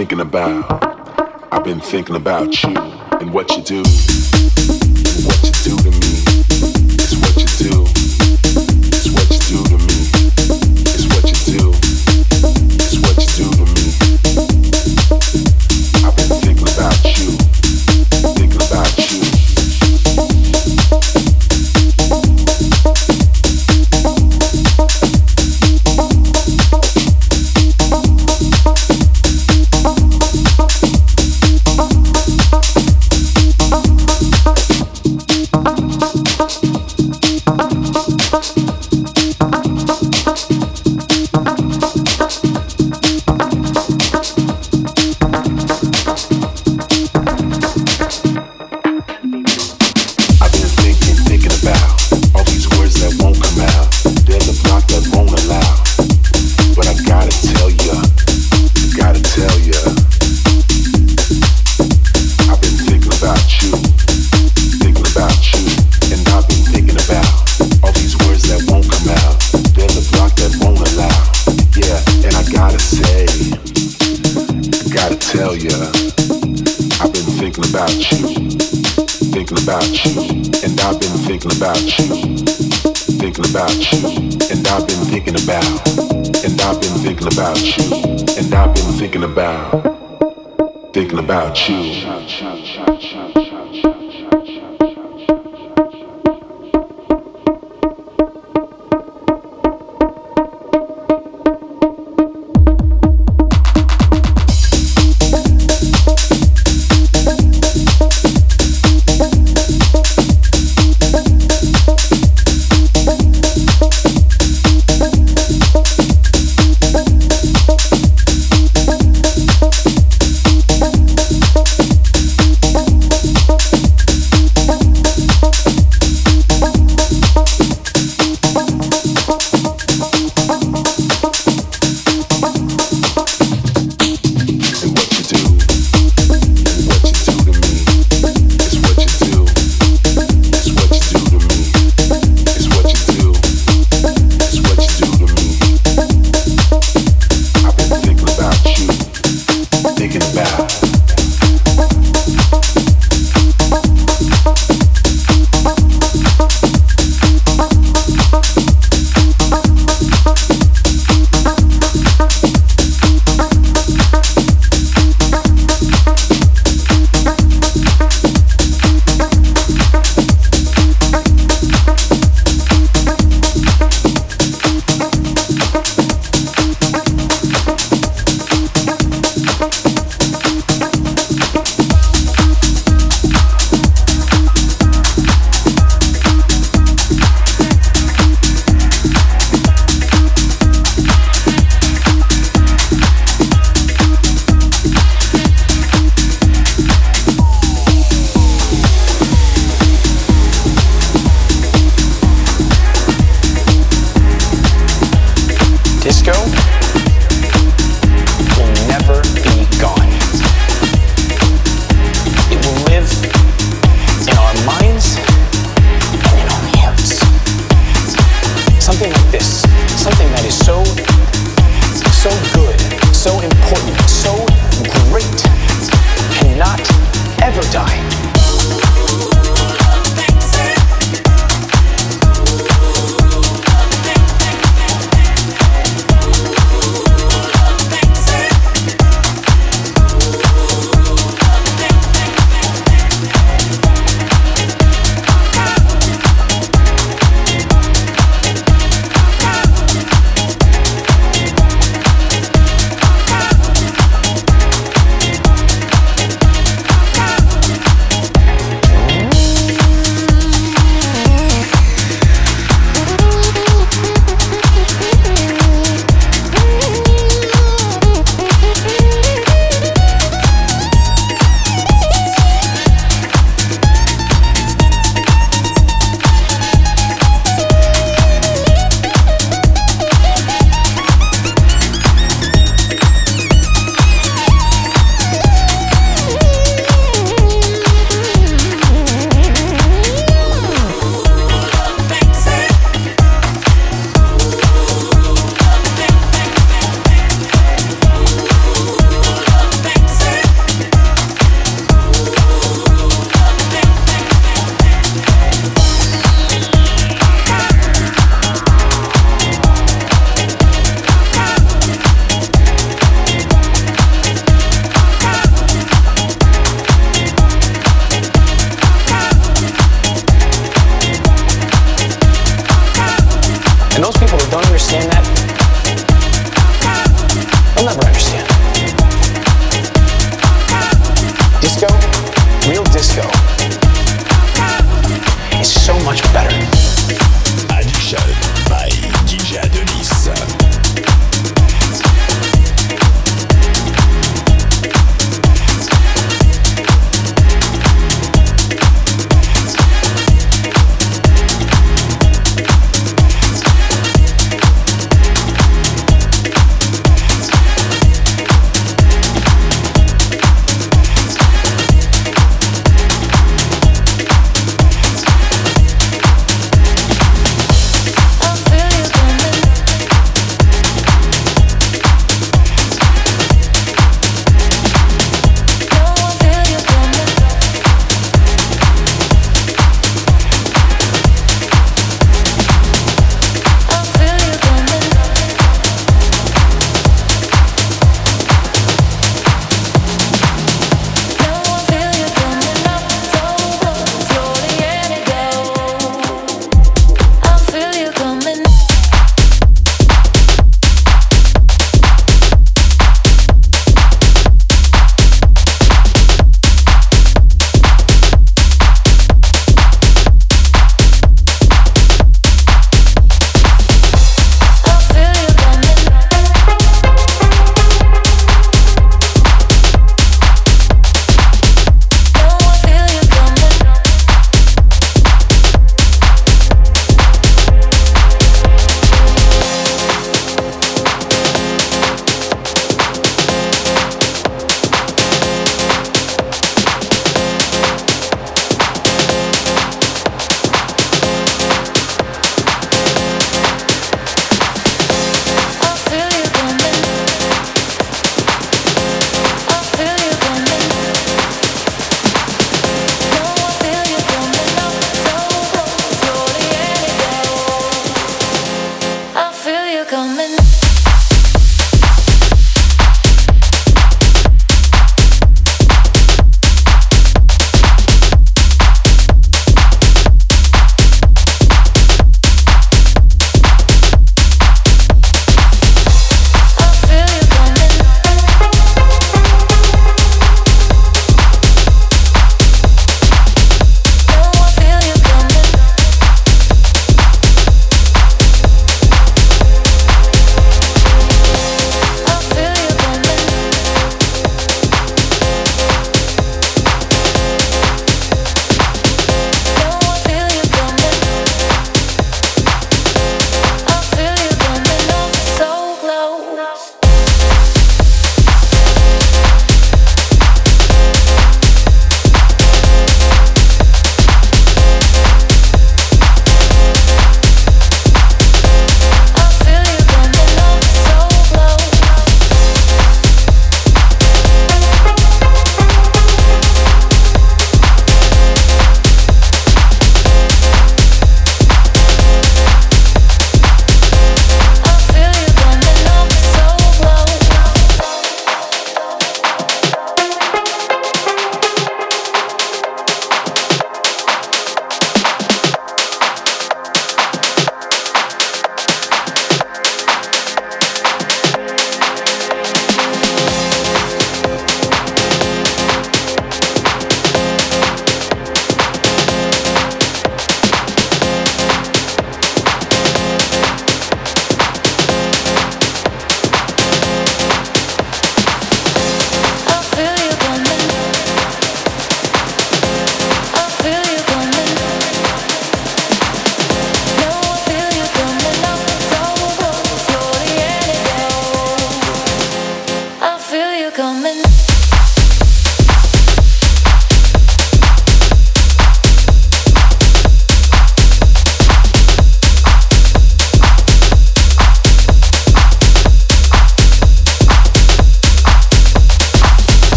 thinking about,